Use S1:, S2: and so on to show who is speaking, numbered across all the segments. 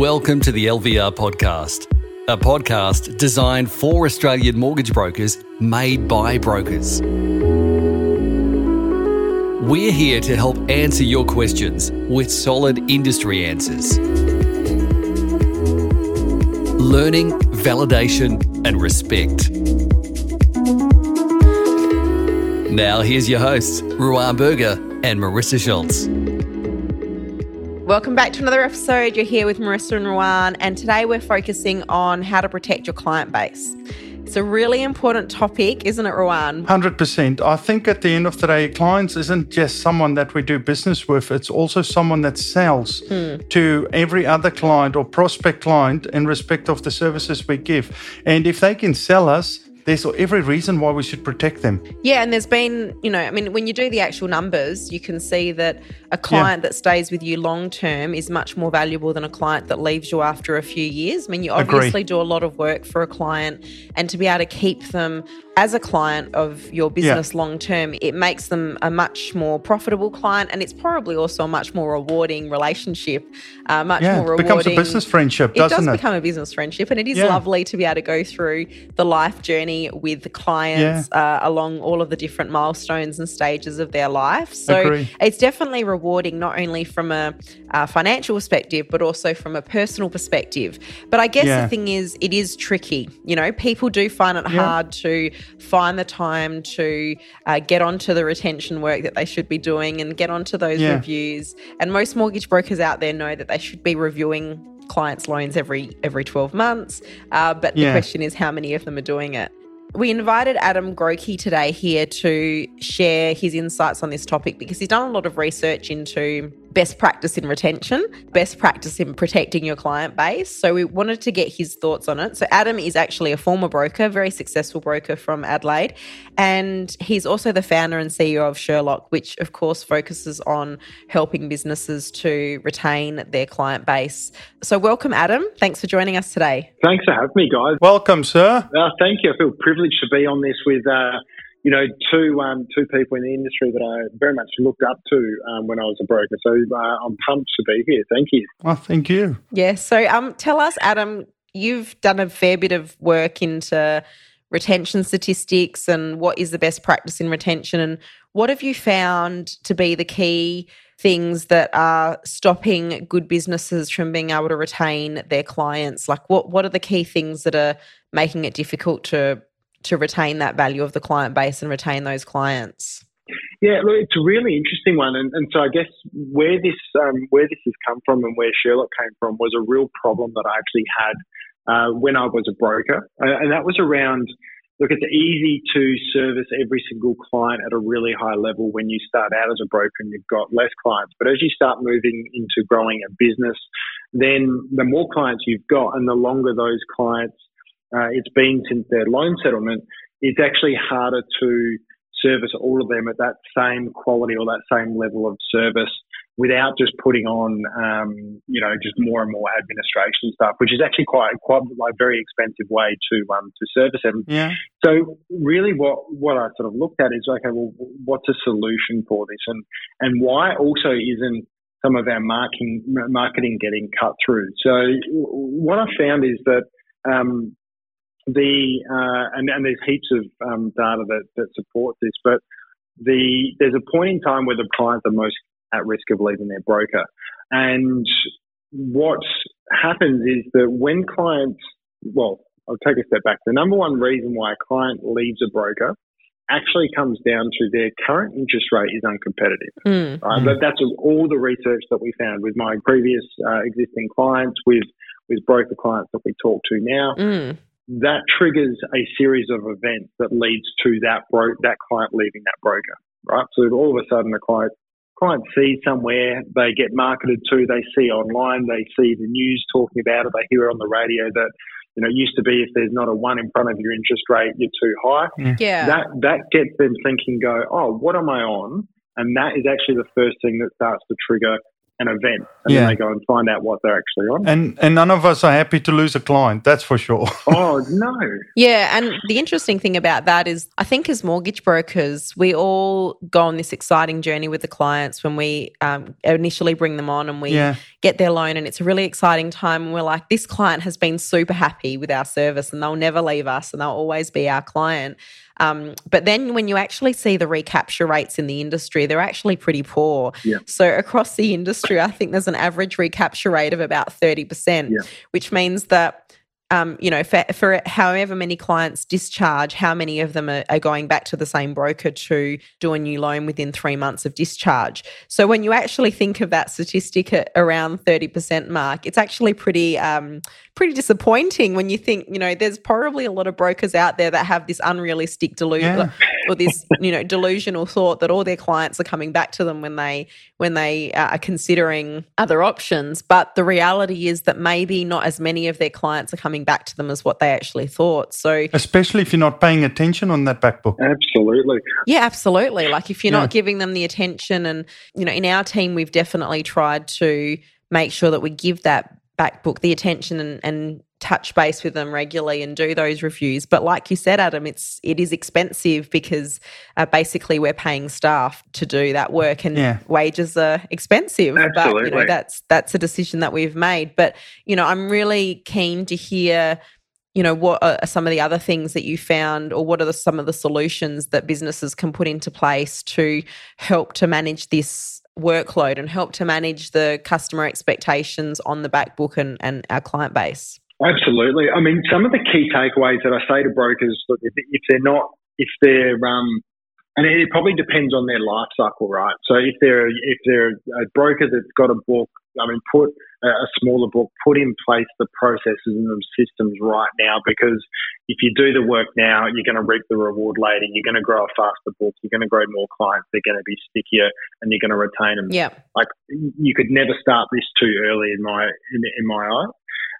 S1: Welcome to the LVR podcast, a podcast designed for Australian mortgage brokers, made by brokers. We're here to help answer your questions with solid industry answers. Learning, validation, and respect. Now, here's your hosts, Ruan Burger and Marissa Schulze.
S2: Welcome back to another episode. You're here with Marissa and Ruan, and today we're focusing on how to protect your client base. It's a really important topic, isn't it, Ruan?
S3: 100%. I think at the end of the day, clients isn't just someone that we do business with, it's also someone that sells
S2: Hmm.
S3: to every other client or prospect client in respect of the services we give. And if they can sell us, there's every reason why we should protect them.
S2: Yeah, and there's been, you know, I mean, when you do the actual numbers, you can see that a client that stays with you long term is much more valuable than a client that leaves you after a few years. I mean, you obviously do a lot of work for a client, and to be able to keep them as a client of your business long term, it makes them a much more profitable client, and it's probably also a much more rewarding relationship, uh, much
S3: Yeah,
S2: more
S3: it
S2: rewarding.
S3: becomes a business friendship,
S2: It does
S3: doesn't it?
S2: become a business friendship, and it is
S3: Yeah.
S2: lovely to be able to go through the life journey with the clients uh, along all of the different milestones and stages of their life. So
S3: Agree.
S2: it's definitely rewarding, not only from a, uh financial perspective, but also from a personal perspective. But I guess
S3: Yeah.
S2: the thing is, it is tricky. You know, people do find it
S3: Yeah.
S2: hard to find the time to uh, get onto the retention work that they should be doing and get onto those
S3: Yeah.
S2: reviews. And most mortgage brokers out there know that they should be reviewing clients' loans every every 12 months. Uh, but the
S3: Yeah.
S2: question is, how many of them are doing it? We invited Adam Grocke today here to share his insights on this topic because he's done a lot of research into best practice in retention, best practice in protecting your client base. So we wanted to get his thoughts on it. So Adam is actually a former broker, very successful broker from Adelaide, and he's also the founder and CEO of Sherlock, which of course focuses on helping businesses to retain their client base. So welcome Adam. Thanks for joining us today.
S4: Thanks for having me, guys.
S3: Welcome, sir.
S4: Uh, thank you. I feel privileged to be on this with, uh, you know, two um, two people in the industry that I very much looked up to um, when I was a broker. So uh, I'm pumped to be here. Thank you.
S3: Well, thank you.
S2: Yeah. So, um, tell us, Adam, you've done a fair bit of work into retention statistics and what is the best practice in retention, and what have you found to be the key things that are stopping good businesses from being able to retain their clients? Like, what what are the key things that are making it difficult to to retain that value of the client base and retain those clients?
S4: Yeah, look, it's a really interesting one, and, and so I guess where this um, where this has come from and where Sherlock came from was a real problem that I actually had uh, when I was a broker, and that was around. Look, it's easy to service every single client at a really high level when you start out as a broker and you've got less clients. But as you start moving into growing a business, then the more clients you've got and the longer those clients uh, it's been since their loan settlement, it's actually harder to service all of them at that same quality or that same level of service without just putting on, um, you know, just more and more administration stuff, which is actually quite quite like very expensive way to um, to service them.
S3: Yeah.
S4: So really, what what I sort of looked at is okay, well, what's a solution for this, and and why also isn't some of our marketing marketing getting cut through? So what I found is that um, the uh, and, and there's heaps of um, data that, that supports this, but the there's a point in time where the clients are most at risk of leaving their broker, and what happens is that when clients, well, I'll take a step back. The number one reason why a client leaves a broker actually comes down to their current interest rate is uncompetitive.
S2: Mm.
S4: Right? But that's all the research that we found with my previous uh, existing clients, with with broker clients that we talk to now.
S2: Mm.
S4: That triggers a series of events that leads to that bro- that client leaving that broker. Right. So all of a sudden, the client client sees somewhere they get marketed to, they see online, they see the news talking about it, they hear it on the radio that you know it used to be if there's not a one in front of your interest rate, you're too high
S2: Yeah.
S4: that that gets them thinking go oh what am i on and that is actually the first thing that starts to trigger an event and
S3: Yeah.
S4: then they go and find out what they're actually on.
S3: And and none of us are happy to lose a client. That's for sure.
S4: oh no!
S2: Yeah, and the interesting thing about that is, I think as mortgage brokers, we all go on this exciting journey with the clients when we um, initially bring them on and we
S3: Yeah.
S2: get their loan, and it's a really exciting time. And we're like, this client has been super happy with our service, and they'll never leave us, and they'll always be our client. Um, but then when you actually see the recapture rates in the industry, they're actually pretty poor.
S4: Yeah.
S2: So across the industry, I think there's an average recapture rate of about 30%,
S4: Yeah.
S2: which means that um, you know, for, for however many clients discharge, how many of them are, are going back to the same broker to do a new loan within three months of discharge? So when you actually think of that statistic at around thirty percent mark, it's actually pretty um, pretty disappointing when you think, you know, there's probably a lot of brokers out there that have this unrealistic delusion
S3: Yeah.
S2: Or this, you know, delusional thought that all their clients are coming back to them when they when they uh, are considering other options. But the reality is that maybe not as many of their clients are coming back to them as what they actually thought. So
S3: Especially if you're not paying attention on that back book.
S4: Absolutely.
S2: yeah, absolutely. Like if you're
S3: Yeah.
S2: not giving them the attention, and you know, in our team, we've definitely tried to make sure that we give that back book the attention and, and touch base with them regularly and do those reviews. But like you said, Adam, it's it is expensive because uh, basically we're paying staff to do that work, and
S3: Yeah.
S2: wages are expensive. But you know,
S4: Absolutely.
S2: that's that's a decision that we've made. But you know, I'm really keen to hear you know what are some of the other things that you found or what are the, some of the solutions that businesses can put into place to help to manage this workload and help to manage the customer expectations on the back book and, and our client base
S4: Absolutely. I mean, some of the key takeaways that I say to brokers, look, if, if they're not, if they're, um, and it probably depends on their life cycle, right? So if they're if they're a broker that's got a book, I mean, put a, smaller book, put in place the processes and the systems right now, because if you do the work now, you're going to reap the reward later. You're going to grow a faster book. You're going to grow more clients. They're going to be stickier, and you're going to retain them
S2: yeah
S4: like you could never start this too early in my in, in my eye.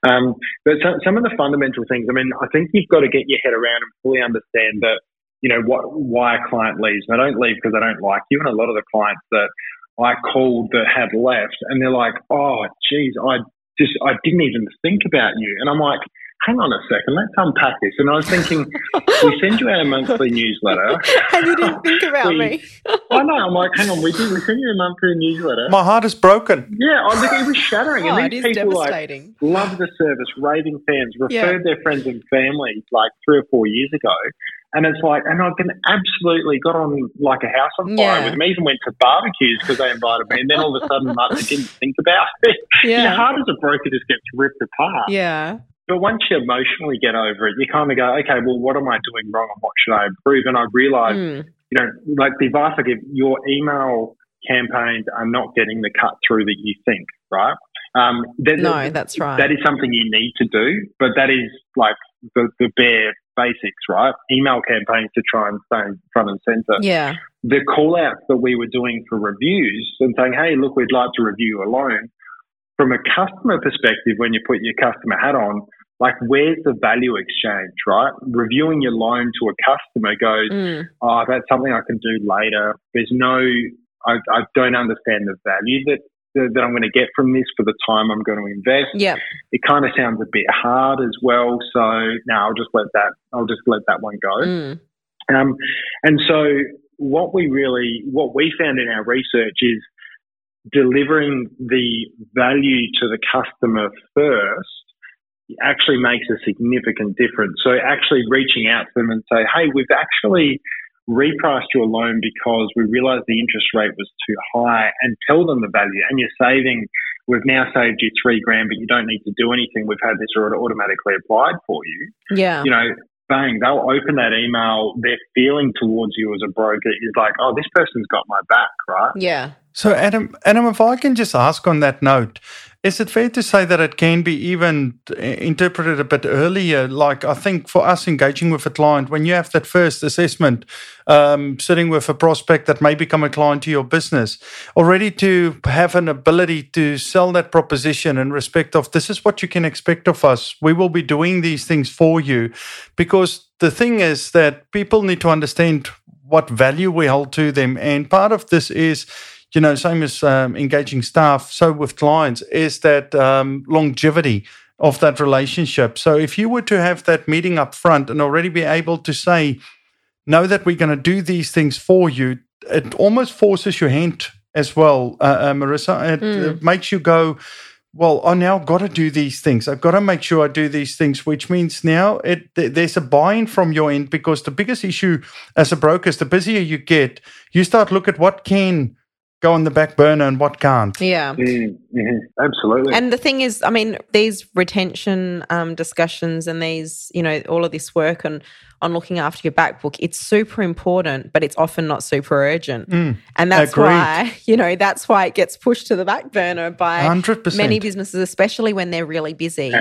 S4: Um, but some, some of the fundamental things, I mean, I think you've got to get your head around and fully understand that, you know, what why a client leaves. They don't leave because they don't like you. And a lot of the clients that I called that had left, and they're like, "Oh, geez, I just I didn't even think about you." And I'm like, "Hang on a second, let's unpack this." And I was thinking, we send you our monthly newsletter.
S2: and you didn't think about
S4: We-
S2: me
S4: I know. I'm like, hang on, we did. We send you a monthly newsletter.
S3: My heart is broken.
S4: Yeah, I think it was shattering.
S2: oh,
S4: and these
S2: is
S4: people like
S2: devastating
S4: love the service, raving fans, referred
S2: Yeah.
S4: their friends and family like three or four years ago. And it's like, and I've been absolutely got on like a house on fire
S2: Yeah.
S4: with them. Even went to barbecues because they invited me. And then all of a sudden, like, I didn't think about it. Your
S2: yeah
S4: heart as a broker just gets ripped apart.
S2: yeah
S4: But once you emotionally get over it, you kind of go, okay, well, what am I doing wrong and what should I improve? And I realized
S2: Mm.
S4: you know, like the advice I give, your email campaigns are not getting the cut through that you think, right? Um, that-
S2: no that's right
S4: that is something you need to do, but that is like the, the bare basics, right? Email campaigns to try and stay front and center.
S2: yeah
S4: The call outs that we were doing for reviews and saying, hey, look, we'd like to review a loan. From a customer perspective, when you put your customer hat on, like where's the value exchange, right? Reviewing your loan to a customer goes,
S2: Mm.
S4: oh, that's something I can do later. There's no, I, I don't understand the value that, that I'm going to get from this for the time I'm going to invest.
S2: yeah
S4: It kind of sounds a bit hard as well. So now I'll just let that, I'll just let that one go.
S2: Mm.
S4: Um, and so what we really, what we found in our research is delivering the value to the customer first actually makes a significant difference. So actually reaching out to them and say, hey, we've actually repriced your loan because we realized the interest rate was too high and tell them the value and you're saving we've now saved you three grand but you don't need to do anything we've had this order automatically applied for you
S2: yeah
S4: you know, bang, they'll open that email. Their feeling towards you as a broker is like, oh, this person's got my back, right?
S2: yeah
S3: So, Adam, Adam, if I can just ask on that note, is it fair to say that it can be even uh, interpreted a bit earlier? Like, I think for us engaging with a client, when you have that first assessment, um, sitting with a prospect that may become a client to your business, already to have an ability to sell that proposition in respect of this is what you can expect of us. We will be doing these things for you. Because the thing is that people need to understand what value we hold to them. And part of this is you know, same as um, engaging staff, so with clients, is that um, longevity of that relationship. So if you were to have that meeting up front and already be able to say, know that we're going to do these things for you, it almost forces your hand as well, uh, uh, Marissa. It, mm. it, makes you go, well, I now got to do these things. I've got to make sure I do these things, which means now it th- there's a buy-in from your end because the biggest issue as a broker is the busier you get, you start look at what can go on the back burner and what can't.
S2: Yeah.
S4: Mm-hmm. Absolutely.
S2: And the thing is, I mean, these retention um, discussions and these, you know, all of this work and on looking after your back book, it's super important, but it's often not super urgent. Mm, and that's agreed. why, you know, that's why it gets pushed to the back burner by 100%. many businesses, especially when they're really busy,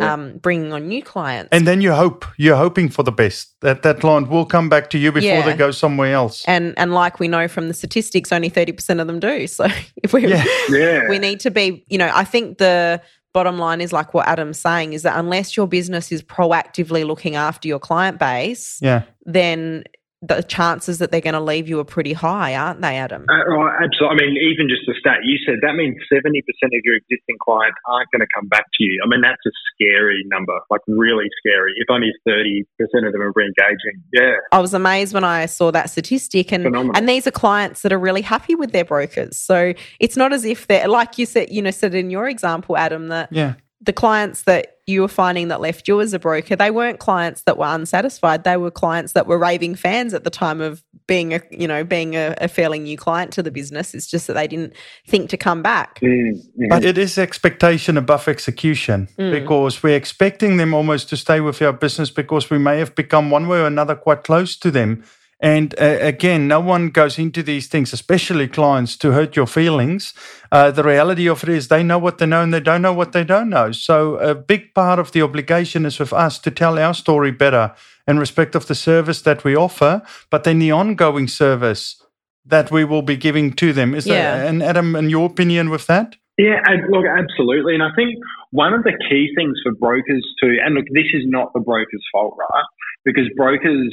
S2: Um, bringing on new clients.
S3: And then you hope, you're hoping for the best, that that client will come back to you before yeah. they go somewhere else.
S2: And and like we know from the statistics, only 30% of them do. So if we, yeah. yeah. we need to be, you know, I think the bottom line is like what Adam's saying is that unless your business is proactively looking after your client base,
S3: yeah.
S2: then the chances that they're going to leave you are pretty high, aren't they, Adam?
S4: Uh, right, absolutely. I mean, even just the stat you said, that means 70% of your existing clients aren't going to come back to you. I mean, that's a scary number, like really scary. If only 30% of them are re engaging. Yeah.
S2: I was amazed when I saw that statistic. And, Phenomenal. and these are clients that are really happy with their brokers. So it's not as if they're, like you said, you know, said in your example, Adam, that
S3: yeah.
S2: the clients that you were finding that left you as a broker, they weren't clients that were unsatisfied. They were clients that were raving fans at the time of being a, you know, being a, a fairly new client to the business. It's just that they didn't think to come back.
S3: Mm-hmm. But it is expectation above execution mm. because we're expecting them almost to stay with our business because we may have become one way or another quite close to them. And uh, again, no one goes into these things, especially clients, to hurt your feelings. Uh, the reality of it is they know what they know and they don't know what they don't know. So a big part of the obligation is with us to tell our story better in respect of the service that we offer, but then the ongoing service that we will be giving to them. Is yeah. that, and Adam, in your opinion with that?
S4: Yeah, look, absolutely. And I think one of the key things for brokers to, and look, this is not the broker's fault, right? Because brokers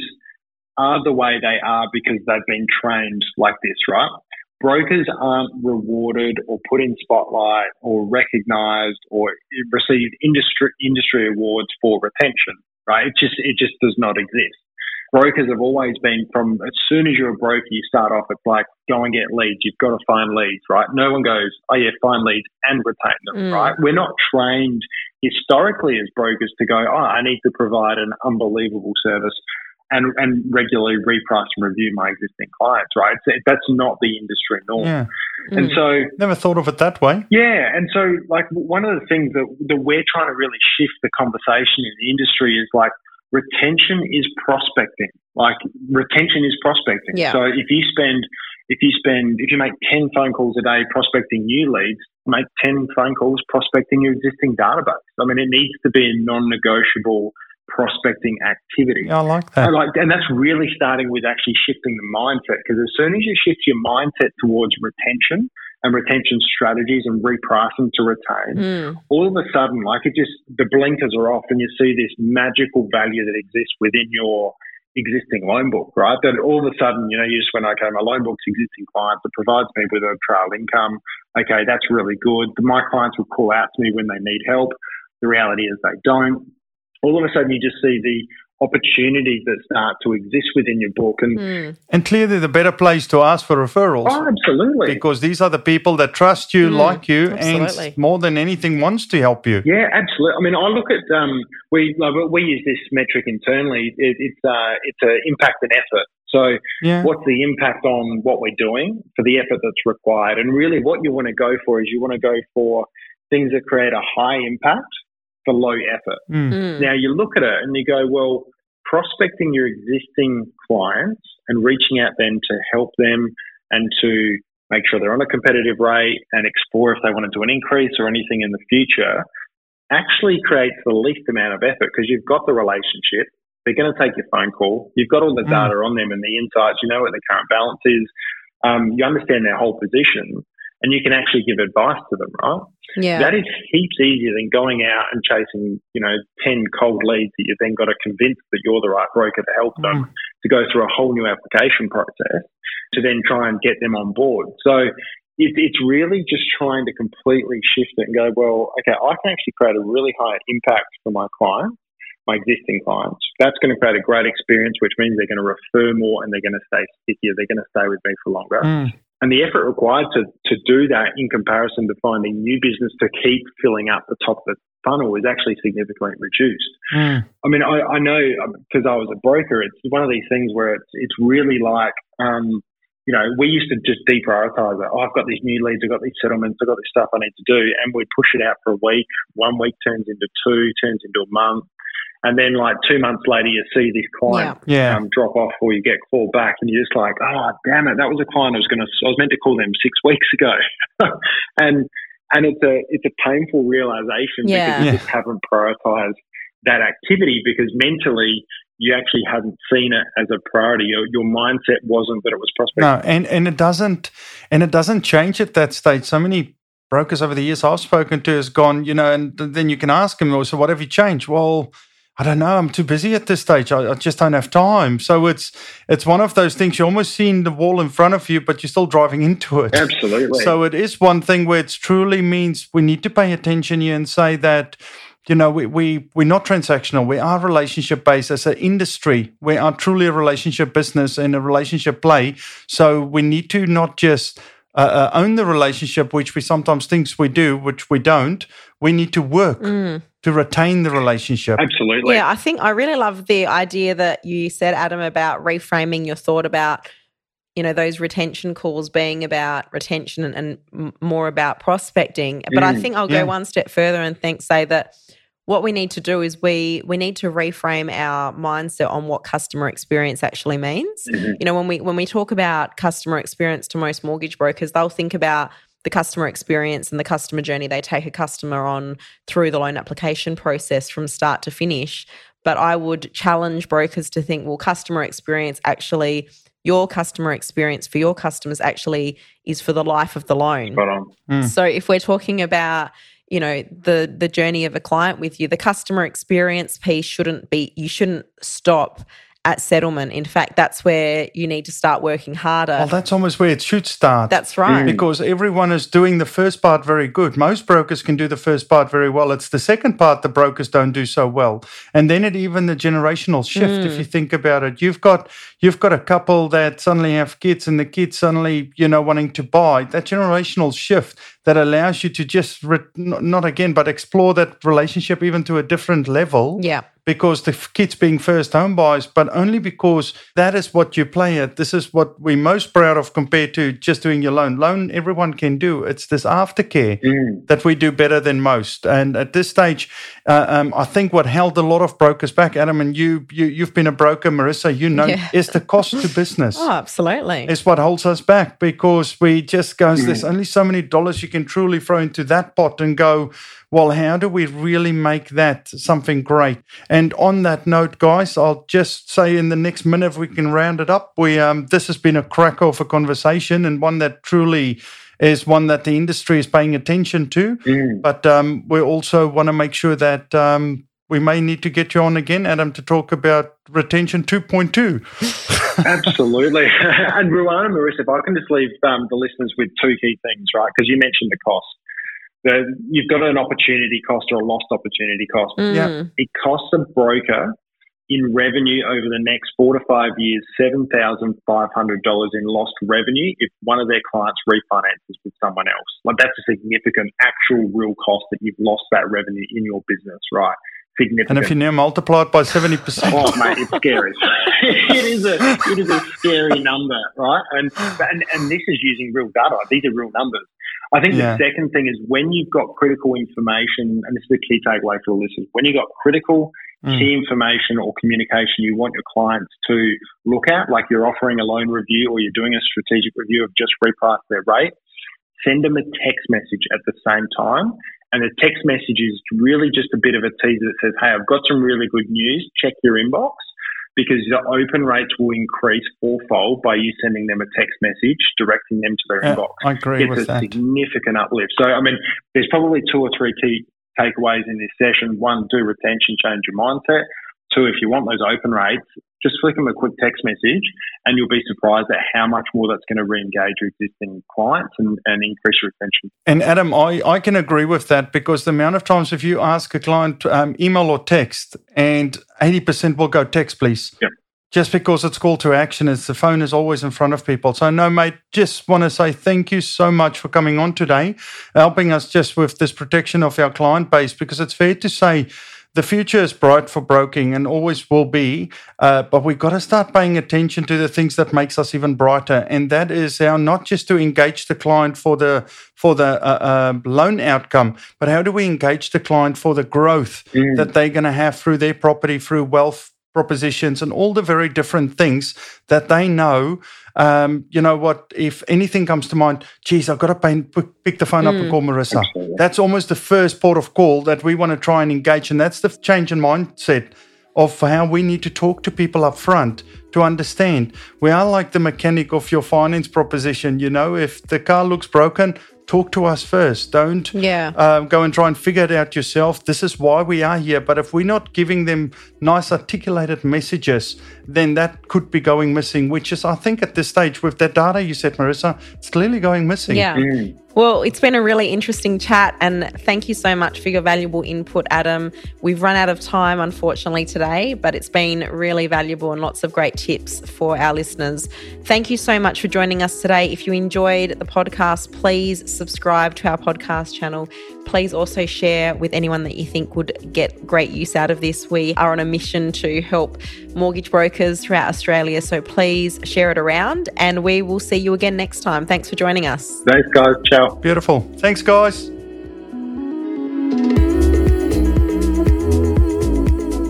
S4: are the way they are because they've been trained like this, right? Brokers aren't rewarded or put in spotlight or recognized or receive industry industry awards for retention, right? It just it just does not exist. Brokers have always been from as soon as you're a broker, you start off it's like go and get leads. You've got to find leads, right? No one goes, oh yeah, find leads and retain them, mm. right? We're not trained historically as brokers to go, oh, I need to provide an unbelievable service and, and regularly reprice and review my existing clients, right? It's, that's not the industry norm.
S3: Yeah.
S4: And mm. so,
S3: never thought of it that way.
S4: Yeah. And so, like, one of the things that, that we're trying to really shift the conversation in the industry is like, retention is prospecting. Like, retention is prospecting.
S2: Yeah.
S4: So, if you spend, if you spend, if you make 10 phone calls a day prospecting new leads, make 10 phone calls prospecting your existing database. I mean, it needs to be a non negotiable prospecting activity.
S3: Yeah, I like that. I
S4: like, and that's really starting with actually shifting the mindset because as soon as you shift your mindset towards retention and retention strategies and repricing to retain, mm. all of a sudden, like it just, the blinkers are off and you see this magical value that exists within your existing loan book, right? That all of a sudden, you know, you just went, okay, my loan book's existing clients, it provides me with a trail income. Okay, that's really good. My clients will call out to me when they need help. The reality is they don't all of a sudden you just see the opportunities that start to exist within your book and
S3: mm. and clearly the better place to ask for referrals.
S4: Oh, absolutely.
S3: Because these are the people that trust you mm, like you absolutely. and more than anything wants to help you.
S4: Yeah absolutely. I mean i look at um, we we use this metric internally. It, it's uh, it's an impact and effort. So yeah. what's the impact on what we're doing for the effort that's required? And really what you want to go for is you want to go for things that create a high impact for low effort.
S3: Mm.
S4: Now you look at it and you go, well, prospecting your existing clients and reaching out then to help them and to make sure they're on a competitive rate and explore if they want to do an increase or anything in the future actually creates the least amount of effort because you've got the relationship. They're going to take your phone call. You've got all the mm. data on them and the insights. You know what the current balance is. Um, you understand their whole position and you can actually give advice to them, right?
S2: Yeah.
S4: That is heaps easier than going out and chasing, you know, 10 cold leads that you've then got to convince that you're the right broker to help them. Mm. to go through a whole new application process to then try and get them on board. So it, it's really just trying to completely shift it and go, well, okay, I can actually create a really high impact for my clients, my existing clients. That's going to create a great experience, which means they're going to refer more and they're going to stay stickier. They're going to stay with me for longer. Mm. And the effort required to, to do that in comparison to finding new business to keep filling up the top of the funnel is actually significantly reduced. Mm. I mean, I, I know because um, I was a broker, it's one of these things where it's, it's really like, um, you know, we used to just deprioritize it. Oh, I've got these new leads, I've got these settlements, I've got this stuff I need to do. And we push it out for a week. One week turns into two, turns into a month. And then, like two months later, you see this client yeah. Um, drop off, or you get called back, and you're just like, "Oh, damn it! That was a client I was going to. I was meant to call them six weeks ago." and and it's a it's a painful realization yeah. because you yeah. just haven't prioritized that activity because mentally you actually hadn't seen it as a priority. Your, your mindset wasn't that it was prospecting.
S3: No, and, and it doesn't and it doesn't change at that stage. So many brokers over the years I've spoken to has gone, you know, and then you can ask them, well, so what have you changed? Well, I don't know. I'm too busy at this stage. I, I, just don't have time. So it's it's one of those things. You're almost seeing the wall in front of you, but you're still driving into it.
S4: Absolutely.
S3: So it is one thing where it truly means we need to pay attention here and say that, you know, we we we're not transactional. We are relationship based as an industry. We are truly a relationship business and a relationship play. So we need to not just uh, uh, own the relationship, which we sometimes think we do, which we don't. We need to work mm. To retain the relationship.
S4: Absolutely.
S2: Yeah, I think I really love the idea that you said, Adam, about reframing your thought about you know those retention calls being about retention and, and more about prospecting. But mm. I think I'll go yeah. one step further and think say that what we need to do is we we need to reframe our mindset on what customer experience actually means. Mm-hmm. You know, when we when we talk about customer experience to most mortgage brokers, they'll think about the customer experience and the customer journey they take a customer on through the loan application process from start to finish. But I would challenge brokers to think, well, customer experience actually your customer experience for your customers actually is for the life of the loan. Mm. So if we're talking about you know the the journey of a client with you the customer experience piece shouldn't be you shouldn't stop at settlement. In fact, that's where you need to start working harder.
S3: Well, that's almost where it should start.
S2: That's right.
S3: Because everyone is doing the first part very good. Most brokers can do the first part very well. It's the second part the brokers don't do so well. And then it even the generational shift, mm. if you think about it. You've got you've got a couple that suddenly have kids and the kids suddenly, you know, wanting to buy. That generational shift that allows you to just re- not again, but explore that relationship even to a different level.
S2: Yeah
S3: because the kids being first home buyers, but only because that is what you play at. This is what we're most proud of compared to just doing your loan. Loan, everyone can do. It's this aftercare mm. that we do better than most. And at this stage, uh, um, I think what held a lot of brokers back, Adam, and you, you you've been a broker, Marissa, you know, yeah. is the cost to business.
S2: Oh, absolutely.
S3: Is what holds us back because we just goes, mm. there's only so many dollars you can truly throw into that pot and go, well, how do we really make that something great? And on that note, guys, I'll just say in the next minute, if we can round it up, we um, this has been a crack of a conversation and one that truly is one that the industry is paying attention to. Mm. But um, we also want to make sure that um, we may need to get you on again, Adam, to talk about retention 2.2.
S4: Absolutely. and Ruana, Marissa, if I can just leave um, the listeners with two key things, right? Because you mentioned the cost you've got an opportunity cost or a lost opportunity cost.
S2: Mm. Yeah.
S4: It costs a broker in revenue over the next four to five years $7,500 in lost revenue if one of their clients refinances with someone else. Like that's a significant actual real cost that you've lost that revenue in your business, right? Significant.
S3: And if you now multiply it by 70%.
S4: oh, mate, it's scary. it, is a, it is a scary number, right? And, and, and this is using real data. These are real numbers. I think yeah. the second thing is when you've got critical information, and this is the key takeaway for the listeners, when you've got critical mm. key information or communication you want your clients to look at, like you're offering a loan review or you're doing a strategic review of just reprice their rate, send them a text message at the same time. And the text message is really just a bit of a teaser that says, Hey, I've got some really good news. Check your inbox because the open rates will increase fourfold by you sending them a text message directing them to their yeah, inbox.
S3: I agree it's with
S4: a
S3: that.
S4: significant uplift. So, I mean, there's probably two or three key takeaways in this session. One, do retention, change your mindset. Two, if you want those open rates, just flick them a quick text message and you'll be surprised at how much more that's going to re-engage your existing clients and, and increase your retention.
S3: And Adam, I, I can agree with that because the amount of times if you ask a client um, email or text and 80% will go text, please.
S4: Yep.
S3: Just because it's call to action, is the phone is always in front of people. So, no, mate, just want to say thank you so much for coming on today, helping us just with this protection of our client base, because it's fair to say the future is bright for broking and always will be uh, but we've got to start paying attention to the things that makes us even brighter and that is how not just to engage the client for the for the uh, uh, loan outcome but how do we engage the client for the growth mm. that they're going to have through their property through wealth propositions and all the very different things that they know. Um, you know what? If anything comes to mind, geez, I've got to pay, pick the phone mm. up and hmm. call Marissa. Absolutely. That's almost the first port of call that we want to try and engage. And that's the change in mindset of how we need to talk to people up front to understand. We are like the mechanic of your finance proposition. You know, if the car looks broken, talk to us first. Don't
S2: yeah.
S3: uh, go and try and figure it out yourself. This is why we are here. But if we're not giving them nice articulated messages, then that could be going missing, which is, I think, at this stage with that data you said, Marissa, it's clearly going missing.
S2: Yeah. Mm. Well, it's been a really interesting chat, and thank you so much for your valuable input, Adam. We've run out of time, unfortunately, today, but it's been really valuable and lots of great tips for our listeners. Thank you so much for joining us today. If you enjoyed the podcast, please subscribe to our podcast channel. Please also share with anyone that you think would get great use out of this. We are on a mission to help mortgage brokers throughout Australia, so please share it around, and we will see you again next time. Thanks for joining us.
S4: Thanks, guys. Ciao.
S3: Beautiful. Thanks, guys.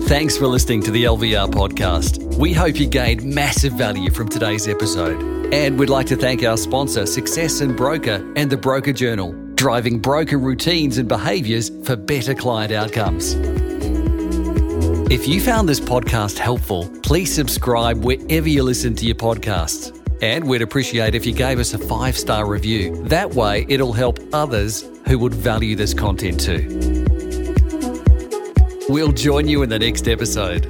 S1: Thanks for listening to the LVR podcast. We hope you gained massive value from today's episode. And we'd like to thank our sponsor, Success and Broker, and the Broker Journal, driving broker routines and behaviours for better client outcomes. If you found this podcast helpful, please subscribe wherever you listen to your podcasts. And we'd appreciate if you gave us a five star review. That way, it'll help others who would value this content too. We'll join you in the next episode.